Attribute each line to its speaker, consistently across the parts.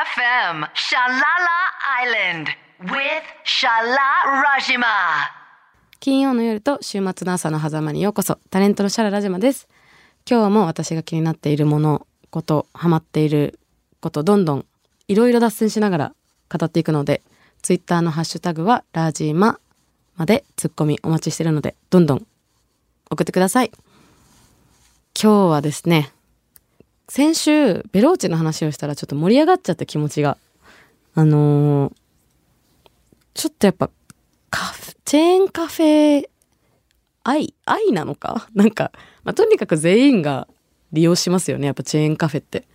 Speaker 1: FM Shalala Island with Shala Rajima.
Speaker 2: 金曜の夜と週末の朝の狭間にようこそタレントのシャララジマです今日も私が気になっているものことハマっていることどんどんいろいろ脱線しながら語っていくのでツイッターのハッシュタグはラジマまでツッコミお待ちしてるのでどんどん送ってください今日はですね先週ベローチの話をしたらちょっと盛り上がっちゃった気持ちがあのーちょっとやっぱカフチェーンカフェ愛愛なのか？なんか、まあ、とにかく全員が利用しますよねやっぱチェーンカフェって。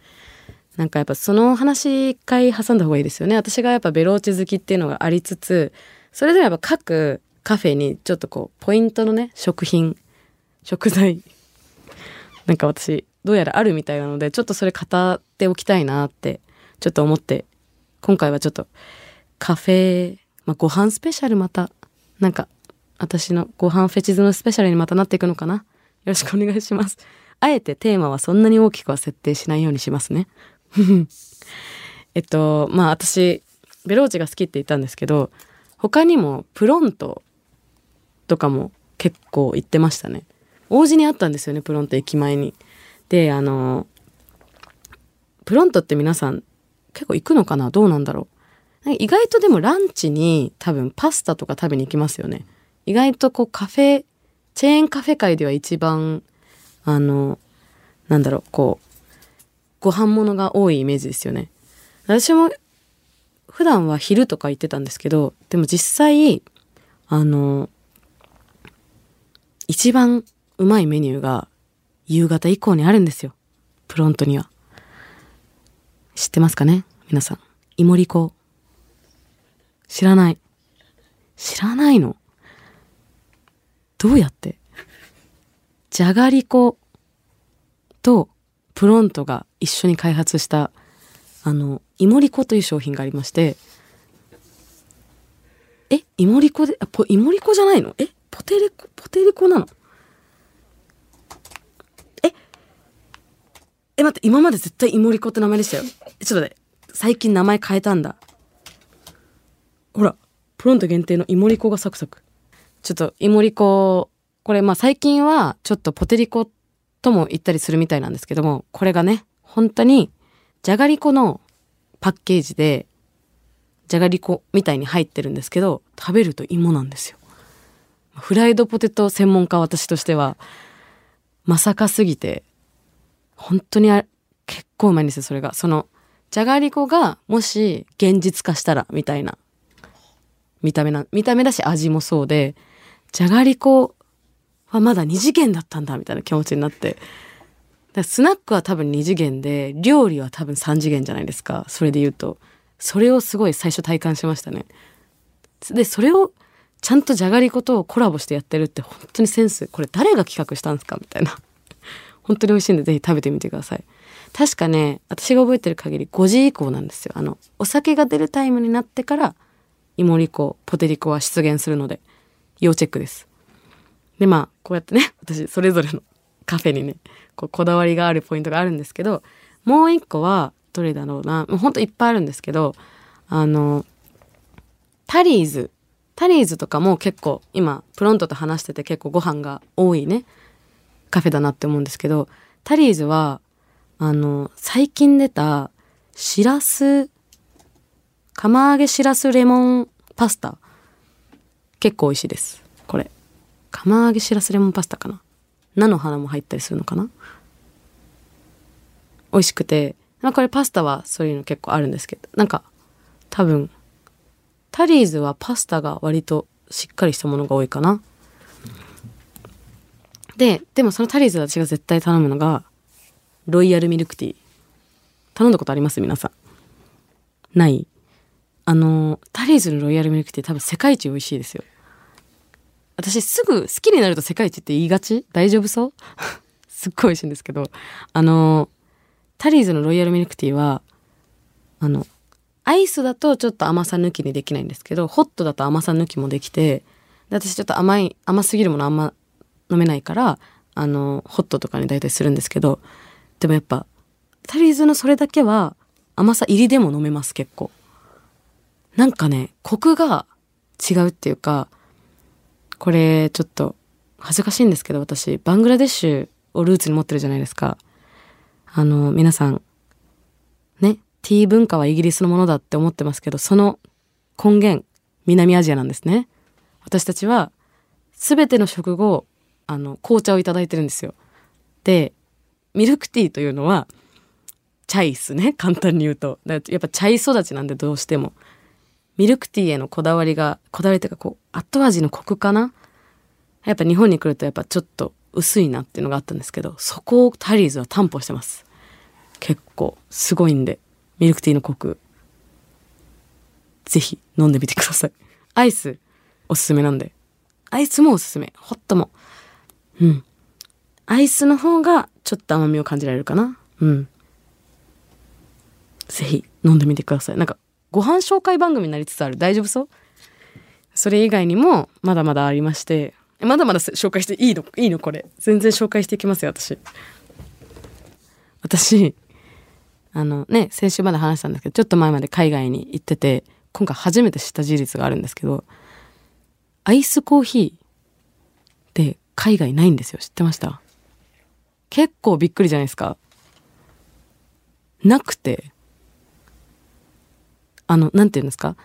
Speaker 2: なんかやっぱその話一回挟んだ方がいいですよね。私がやっぱベローチ好きっていうのがありつつそれでもやっぱ各カフェにちょっとこうポイントのね食品食材なんか私どうやらあるみたいなのでちょっとそれ語っておきたいなってちょっと思って今回はちょっとカフェ、まあ、ご飯スペシャルまたなんか私のご飯フェチズのスペシャルにまたなっていくのかな？よろしくお願いします。あえてテーマはそんなに大きくは設定しないようにしますね。えっとまあ私ベローチが好きって言ったんですけど他にもプロントとかも結構行ってましたね。王子にあったんですよねプロント駅前に。であのプロントって皆さん結構行くのかな？どうなんだろう？意外とでもランチに多分パスタとか食べに行きますよね。意外とこうカフェチェーンカフェ界では一番あのなんだろうこうご飯物が多いイメージですよね。私も普段は昼とか行ってたんですけどでも実際あの一番うまいメニューが夕方以降にあるんですよ。プロントには。知ってますかね？皆さん。イモリコ。知らない。知らないの？どうやって？じゃがりことプロントが一緒に開発したあのイモリコという商品がありまして。え？イモリコであポイモリコじゃないの？え？ポテレコポテレコなの？え待って今まで絶対イモリコって名前でしたよ。ちょっと待って。最近名前変えたんだ。ほらプロント限定のイモリコがサクサク。ちょっとイモリコこれまあ最近はちょっとポテリコとも言ったりするみたいなんですけどもこれがね本当にじゃがりこのパッケージでじゃがりこみたいに入ってるんですけど食べると芋なんですよ。フライドポテト専門家私としてはまさかすぎて本当にあ結構うまいんですよそれが。そのじゃがりこがもし現実化したらみたいな見た目な見た目だし味もそうでじゃがりこはまだ2次元だったんだみたいな気持ちになって。スナックは多分2次元で料理は多分3次元じゃないですか。それで言うと。それをすごい最初体感しましたね。でそれをちゃんとじゃがりことコラボしてやってるって本当にセンス。これ誰が企画したんですかみたいな。本当に美味しいんでぜひ食べてみてください。確かね私が覚えてる限り5時以降なんですよ。あのお酒が出るタイムになってからイモリコポテリコは出現するので要チェックです。でまあこうやってね私それぞれのカフェにねこうこだわりがあるポイントがあるんですけどもう一個はどれだろうな。もうほんといっぱいあるんですけどあのタリーズ。タリーズとかも結構今プロントと話してて結構ご飯が多いね。カフェだなって思うんですけどタリーズはあの最近出たしらす釜揚げしらすレモンパスタ。結構美味しいです。これ。釜揚げしらすレモンパスタかな。菜の花も入ったりするのかな。美味しくて、まあ、これパスタはそういうの結構あるんですけど。なんか多分タリーズはパスタが割としっかりしたものが多いかな。ででもそのタリーズ私が絶対頼むのがロイヤルミルクティー頼んだことあります？皆さん。ない。あのタリーズのロイヤルミルクティー多分世界一美味しいですよ。私すぐ好きになると世界一って言いがち？大丈夫そう？すっごい美味しいんですけど。あのタリーズのロイヤルミルクティーはあのアイスだとちょっと甘さ抜きにできないんですけどホットだと甘さ抜きもできてで私ちょっと甘い甘すぎるものあんま飲めないからあのホットとかに大体するんですけどでもやっぱタリーズのそれだけは甘さ入りでも飲めます結構。なんかね、コクが違うっていうか、これちょっと恥ずかしいんですけど私、バングラデシュをルーツに持ってるじゃないですか。あの、皆さん、ね、ティー文化はイギリスのものだって思ってますけど、その根源、南アジアなんですね。私たちは、すべての食後、あの、紅茶をいただいてるんですよ。で、ミルクティーというのは、チャイスね、簡単に言うと。やっぱチャイ育ちなんでどうしても。ミルクティーへのこだわりが、こだわりというかこう、後味のコクかな？やっぱ日本に来るとやっぱちょっと薄いなっていうのがあったんですけど、そこをタリーズは担保してます。結構、すごいんで、ミルクティーのコク。ぜひ飲んでみてください。アイス、おすすめなんで。アイスもおすすめ。ホットも。うん。アイスの方がちょっと甘みを感じられるかな。うん。ぜひ飲んでみてください。なんかご飯紹介番組になりつつある。大丈夫そう？それ以外にもまだまだありまして、まだまだ紹介していいの？いいの？これ。全然紹介していきますよ、私。私、あのね、先週まで話したんですけど、ちょっと前まで海外に行ってて、今回初めて知った事実があるんですけど、アイスコーヒーって海外ないんですよ。知ってました？結構びっくりじゃないですか。なくて、あの、なんて言うんですか？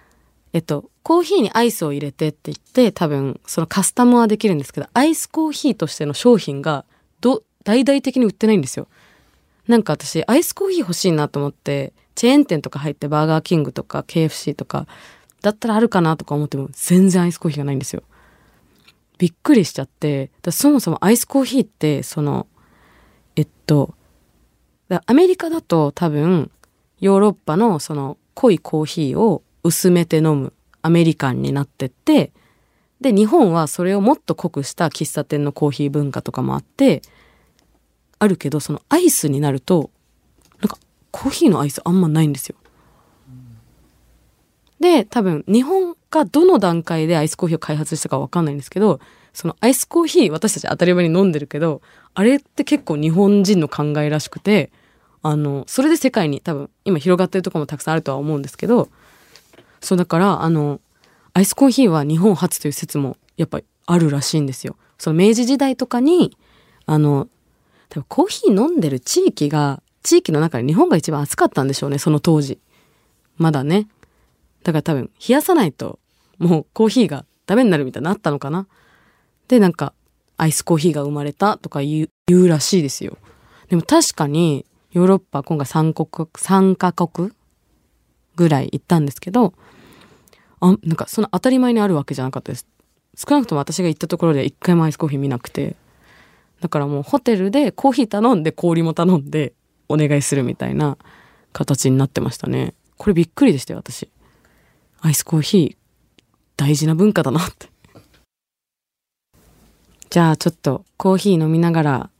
Speaker 2: えっと、コーヒーにアイスを入れてって言って、多分、そのカスタムはできるんですけど、アイスコーヒーとしての商品が、ど、大々的に売ってないんですよ。なんか私、アイスコーヒー欲しいなと思って、チェーン店とか入ってバーガーキングとか KFC とか、だったらあるかなとか思っても、全然アイスコーヒーがないんですよ。びっくりしちゃって、そもそもアイスコーヒーって、その、えっと、アメリカだと多分、ヨーロッパのその濃いコーヒーを薄めて飲むアメリカンになってって、で、日本はそれをもっと濃くした喫茶店のコーヒー文化とかもあって、あるけど、そのアイスになると、なんかコーヒーのアイスあんまないんですよ。で、多分日本がどの段階でアイスコーヒーを開発したかわかんないんですけど、そのアイスコーヒー私たち当たり前に飲んでるけど、あれって結構日本人の考えらしくて、あの、それで世界に多分今広がってるとこもたくさんあるとは思うんですけど、そうだから、あの、アイスコーヒーは日本初という説もやっぱりあるらしいんですよ。その明治時代とかに、あの、多分コーヒー飲んでる地域が、地域の中で日本が一番暑かったんでしょうね、その当時。まだね。だから多分冷やさないともうコーヒーがダメになるみたいになったのかな。で、なんかアイスコーヒーが生まれたとか言うらしいですよ。でも確かにヨーロッパ今回3国、3カ国ぐらい行ったんですけど、あ、なんかその当たり前にあるわけじゃなかったです。少なくとも私が行ったところで一回もアイスコーヒー見なくて。だからもうホテルでコーヒー頼んで氷も頼んでお願いするみたいな形になってましたね。これびっくりでしたよ、私。アイスコーヒー大事な文化だなってじゃあちょっとコーヒー飲みながら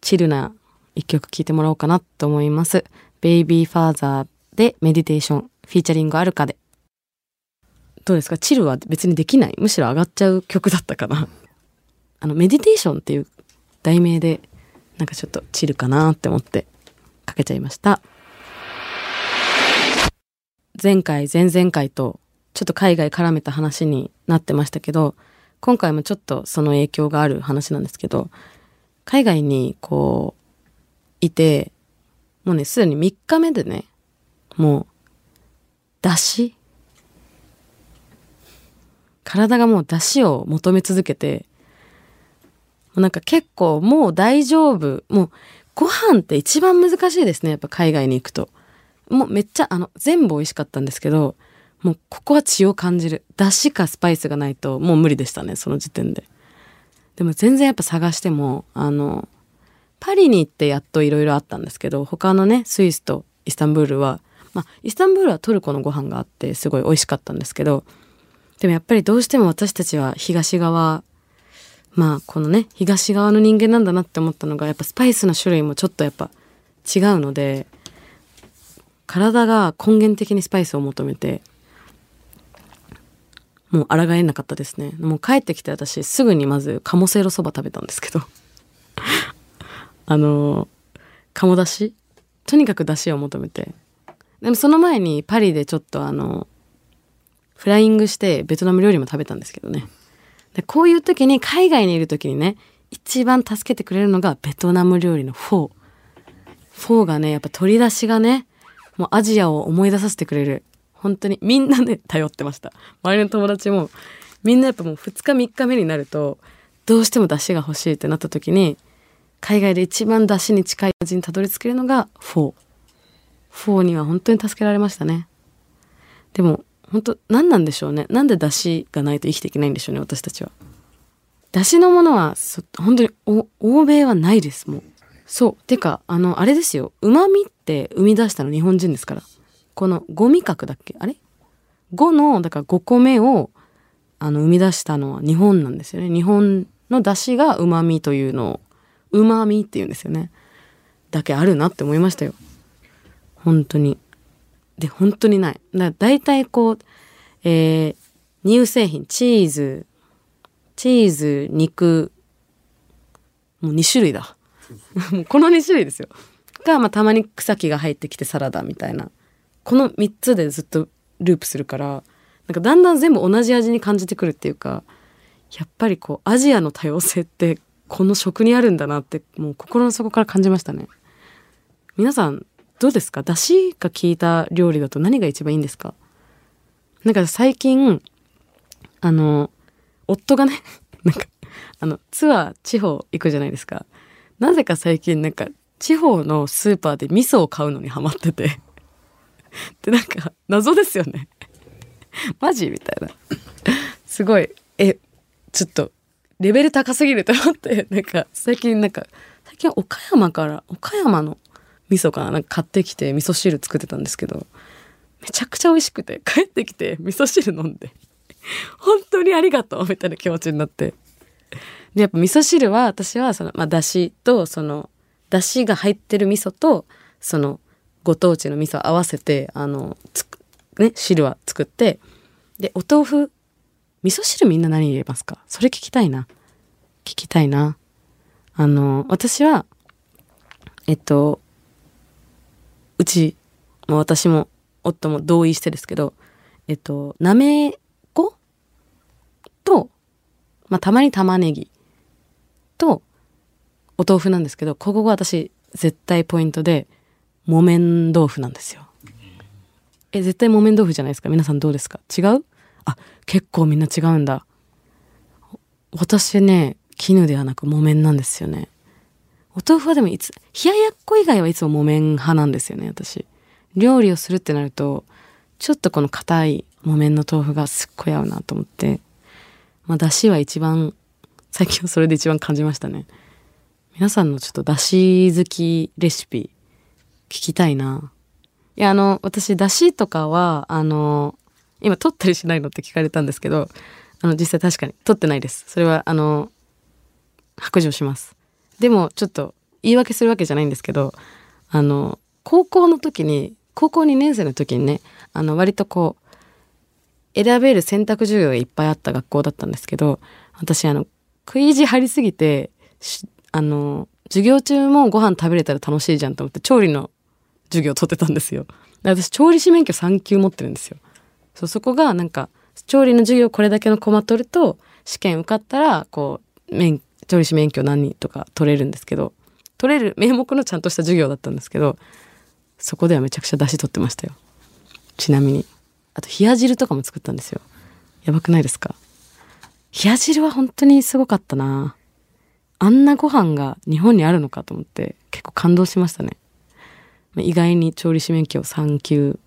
Speaker 2: チルな一曲聴いてもらおうかなと思います。ベイビーファーザーでメディテーション、フィーチャリングあるかで。どうですか？チルは別にできないむしろ上がっちゃう曲だったかな あの、メディテーションっていう題名で、なんかちょっとチルかなって思ってかけちゃいました。前回、前々回と、ちょっと海外絡めた話になってましたけど、今回もちょっとその影響がある話なんですけど、海外にこう、いて、もうね、すでに3日目でね、もう、出汁体がもう出汁を求め続けて、もうなんか結構もう大丈夫。もうご飯って一番難しいですね。やっぱ海外に行くと。もうめっちゃ、あの、全部美味しかったんですけど、もうここは血を感じる。出汁かスパイスがないともう無理でしたね、その時点で。でも全然やっぱ探しても、あの、パリに行ってやっといろいろあったんですけど、他のね、スイスとイスタンブールは、まあ、イスタンブールはトルコのご飯があってすごい美味しかったんですけど、でもやっぱりどうしても私たちは東側、まあこのね、東側の人間なんだなって思ったのが、やっぱスパイスの種類もちょっとやっぱ違うので、体が根源的にスパイスを求めて、もう抗えなかったですね。もう帰ってきて私すぐにまず鴨せいろそば食べたんですけど。あの、鴨だし？とにかくだしを求めて。でもその前にパリでちょっとあのフライングしてベトナム料理も食べたんですけどねでこういう時に海外にいる時にね一番助けてくれるのがベトナム料理のフォーフォーがねやっぱ鶏出汁がねもうアジアを思い出させてくれる。本当にみんなね頼ってました。周りの友達もみんなやっぱもう2日3日目になるとどうしても出汁が欲しいってなった時に海外で一番出汁に近い味にたどり着けるのがフォー。フォーには本当に助けられましたね。でも本当何なんでしょうね。なんで出汁がないと生きていけないんでしょうね私たちは。出汁のものは本当に欧米はないですもう。そう。てかあのあれですよ。うまみって生み出したの日本人ですから。このゴミ核だっけ？あれ？5のだから5個目をあの生み出したのは日本なんですよね。日本の出汁がうまみというのをうまみっていうんですよね。だけあるなって思いましたよ。本当に。で本当にない。だ大体こうえー、乳製品チーズチーズ肉もう2種類だ。もうこの2種類ですよ。が、まあ、たまに草木が入ってきてサラダみたいな。この3つでずっとループするからなんかだんだん全部同じ味に感じてくるっていうかやっぱりこうアジアの多様性ってこの食にあるんだなってもう心の底から感じましたね。皆さんどうですか？出汁が効いた料理だと何が一番いいんですか？なんか最近あの夫がね なんかあのツアー地方行くじゃないですか。なぜか最近なんか地方のスーパーで味噌を買うのにハマってて。でなんか謎ですよね。マジみたいな。すごい。えちょっとレベル高すぎると思って。なんか最近なんか最近岡山から岡山の味噌かな。なんか買ってきて味噌汁作ってたんですけど。めちゃくちゃ美味しくて。帰ってきて味噌汁飲んで。本当にありがとうみたいな気持ちになって。でやっぱ味噌汁は私はその、まあ、だしとそのだしが入ってる味噌とそのご当地の味噌合わせてあのつくね汁は作ってでお豆腐味噌汁みんな何入れますか？それ聞きたいな。聞きたいな。あの私はえっとうちも私も夫も同意してですけどえっとなめことまあたまに玉ねぎとお豆腐なんですけどここが私絶対ポイントで木綿豆腐なんですよ。え絶対木綿豆腐じゃないですか？皆さんどうですか？違う？あ結構みんな違うんだ。私ね絹ではなく木綿なんですよね。お豆腐はでもいつ冷ややっこ以外はいつも木綿派なんですよね私。料理をするってなるとちょっとこの硬い木綿の豆腐がすっごい合うなと思って。まあだしは一番最近はそれで一番感じましたね。皆さんのちょっとだし好きレシピ聞きたいな。いやあの私だしとかはあの今取ったりしないのって聞かれたんですけどあの実際確かに取ってないです。それはあの白状します。でもちょっと言い訳するわけじゃないんですけどあの高校の時に高校2年生の時にねあの割とこう選べる選択授業がいっぱいあった学校だったんですけど私あの食い意地張りすぎてあの授業中もご飯食べれたら楽しいじゃんと思って調理の授業を取ってたんですよ。私調理師免許3級持ってるんですよ。そうそこがなんか調理の授業これだけのコマ取ると試験受かったらこう免調理師免許何とか取れるんですけど取れる名目のちゃんとした授業だったんですけどそこではめちゃくちゃ出汁取ってましたよ。ちなみに。あと冷や汁とかも作ったんですよ。やばくないですか？冷や汁は本当にすごかったな。あんなご飯が日本にあるのかと思って結構感動しましたね。意外に調理師免許を3級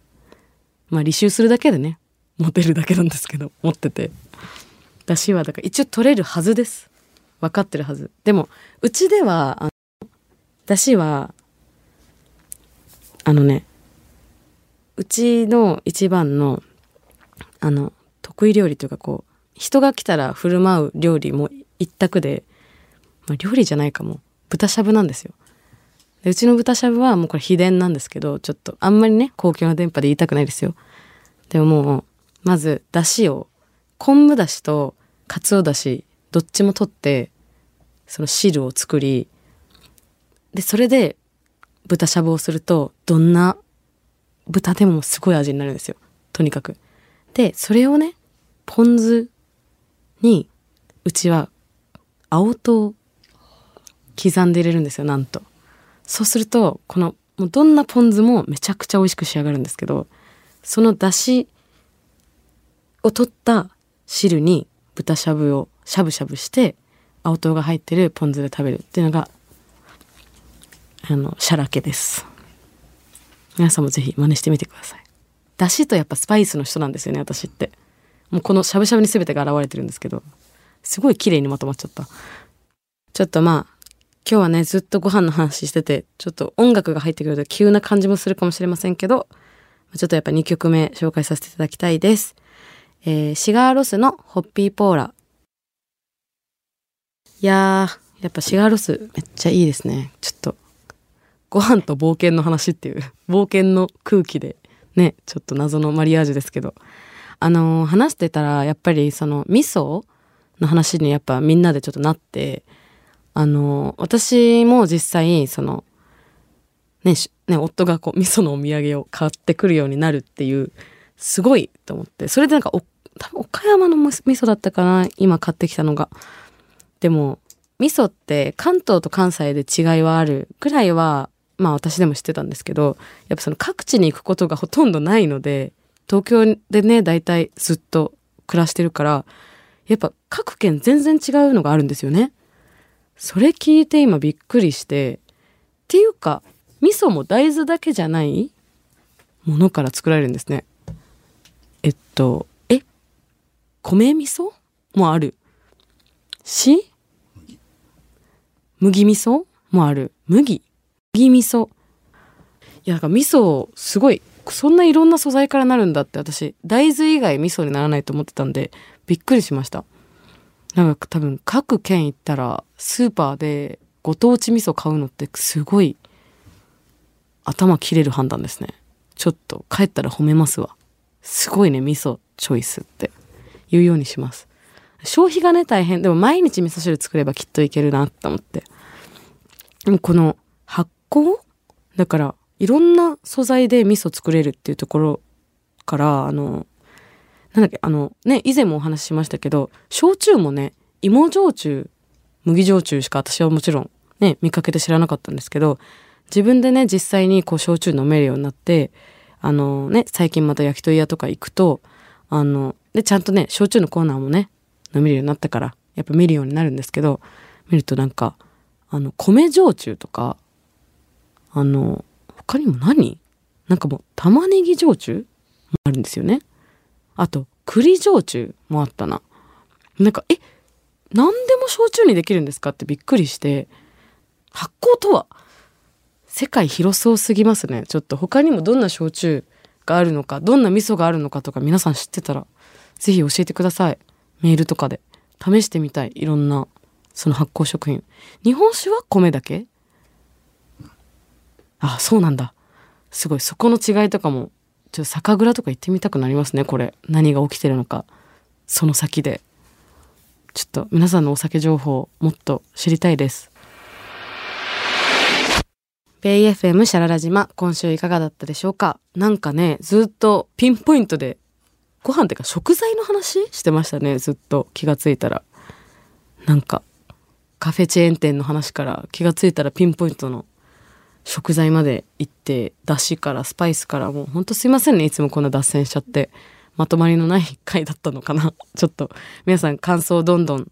Speaker 2: まあ履修するだけでね持てるだけなんですけど持ってて。だしはだから一応取れるはずです。分かってるはず。でもうちではあのだしはあのねうちの一番のあの得意料理というかこう人が来たら振る舞う料理も一択で、まあ、料理じゃないかも豚しゃぶなんですよでうちの豚しゃぶはもうこれ秘伝なんですけどちょっとあんまりね公共の電波で言いたくないですよでももうまずだしを昆布だしとかつおだしどっちも取ってその汁を作りでそれで豚しゃぶをするとどんな豚でもすごい味になるんですよ。とにかく。で、それをね、ポン酢に、うちは青唐刻んで入れるんですよ、なんと。そうすると、この、もうどんなポン酢もめちゃくちゃ美味しく仕上がるんですけど、その出汁を取った汁に豚しゃぶをしゃぶしゃぶして青唐が入ってるポン酢で食べるっていうのがあのシャラケです。皆さんもぜひ真似してみてください。だしとやっぱスパイスの人なんですよね私って。もうこのしゃぶしゃぶに全てが現れてるんですけどすごい綺麗にまとまっちゃったちょっとまあ今日はねずっとご飯の話しててちょっと音楽が入ってくると急な感じもするかもしれませんけどちょっとやっぱ2曲目紹介させていただきたいですえー、シガーロスのホッピーポーラ。いやー、やっぱシガーロスめっちゃいいですね。ちょっと、ご飯と冒険の話っていう、冒険の空気で、ね、ちょっと謎のマリアージュですけど、あの、話してたら、やっぱりその、味噌の話にやっぱみんなでちょっとなって、あの、私も実際、その、ね、ね、夫がこう、味噌のお土産を買ってくるようになるっていう、すごいと思って。それでなんかお、多分岡山の味噌だったかな今買ってきたのが。でも、味噌って関東と関西で違いはあるくらいは、まあ私でも知ってたんですけど、やっぱその各地に行くことがほとんどないので、東京でね、大体ずっと暮らしてるから、やっぱ各県全然違うのがあるんですよね。それ聞いて今びっくりして、っていうか、味噌も大豆だけじゃないものから作られるんですね。えっと、え？米味噌？もある。し？麦味噌？もある。麦麦味噌。いや、なんか味噌、すごい、そんないろんな素材からなるんだって私、大豆以外味噌にならないと思ってたんで、びっくりしました。なんか多分各県行ったら、スーパーでご当地味噌買うのってすごい頭切れる判断ですね。ちょっと帰ったら褒めますわ。すごいね、味噌チョイスって言うようにします。消費がね、大変。でも毎日味噌汁作ればきっといけるなって思って。でもこの発酵？だから、いろんな素材で味噌作れるっていうところから、あの、なんだっけ、あの、ね、以前もお話ししましたけど、焼酎もね、芋焼酎、麦焼酎しか私はもちろんね、見かけて知らなかったんですけど、自分でね、実際にこう焼酎飲めるようになって、あのね、最近また焼き鳥屋とか行くと、あの、で、ちゃんとね、焼酎のコーナーもね、飲めるようになったから、やっぱ見るようになるんですけど、見るとなんか、あの、米焼酎とか、あの、他にも何？なんかもう、玉ねぎ焼酎？もあるんですよね。あと、栗焼酎もあったな。なんか、え、何でも焼酎にできるんですか？ってびっくりして、発酵とは？世界広そうすぎますね。ちょっと他にもどんな焼酎があるのか、どんな味噌があるのかとか皆さん知ってたら、ぜひ教えてください。メールとかで。試してみたい。いろんな、その発酵食品。日本酒は米だけ？あ、そうなんだ。すごい。そこの違いとかも、ちょっと酒蔵とか行ってみたくなりますね、これ。何が起きてるのか。その先で。ちょっと皆さんのお酒情報もっと知りたいです。ベイ FM シャララ島、今週いかがだったでしょうかなんかね、ずっとピンポイントで、ご飯っていうか食材の話してましたね、ずっと気がついたら。なんか、カフェチェーン店の話から気がついたらピンポイントの食材まで行って、だしからスパイスからもうほんとすいませんね、いつもこんな脱線しちゃって。まとまりのない回だったのかな。ちょっと、皆さん感想どんどん、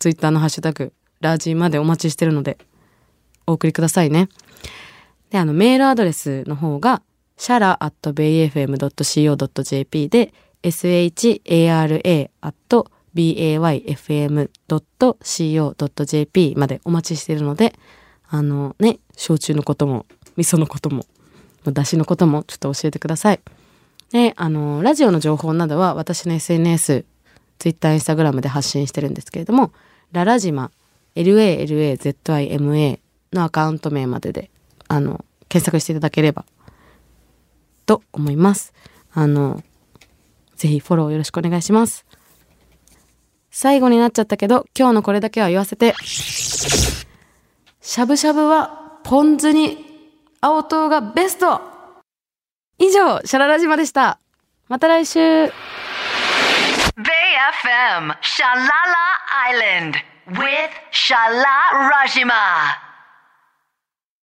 Speaker 2: ツイッターのハッシュタグ、ラージーまでお待ちしてるので、お送りくださいね。で、あの、メールアドレスの方が、シャラ at bayfm.co.jp で、shara.bayfm.co.jp までお待ちしているので、あのね、焼酎のことも、味噌のことも、だしのこともちょっと教えてください。で、あの、ラジオの情報などは私の SNS、Twitter、Instagram で発信してるんですけれども、ララジマ、LALAZIMA のアカウント名までであの、検索していただければ、と思います。あの、ぜひフォローよろしくお願いします。最後になっちゃったけど、今日のこれだけは言わせて。しゃぶしゃぶはポン酢に青唐がベスト以上、シャララ島でした。また来週。
Speaker 1: BayFM シャララアイランド with シャララ島。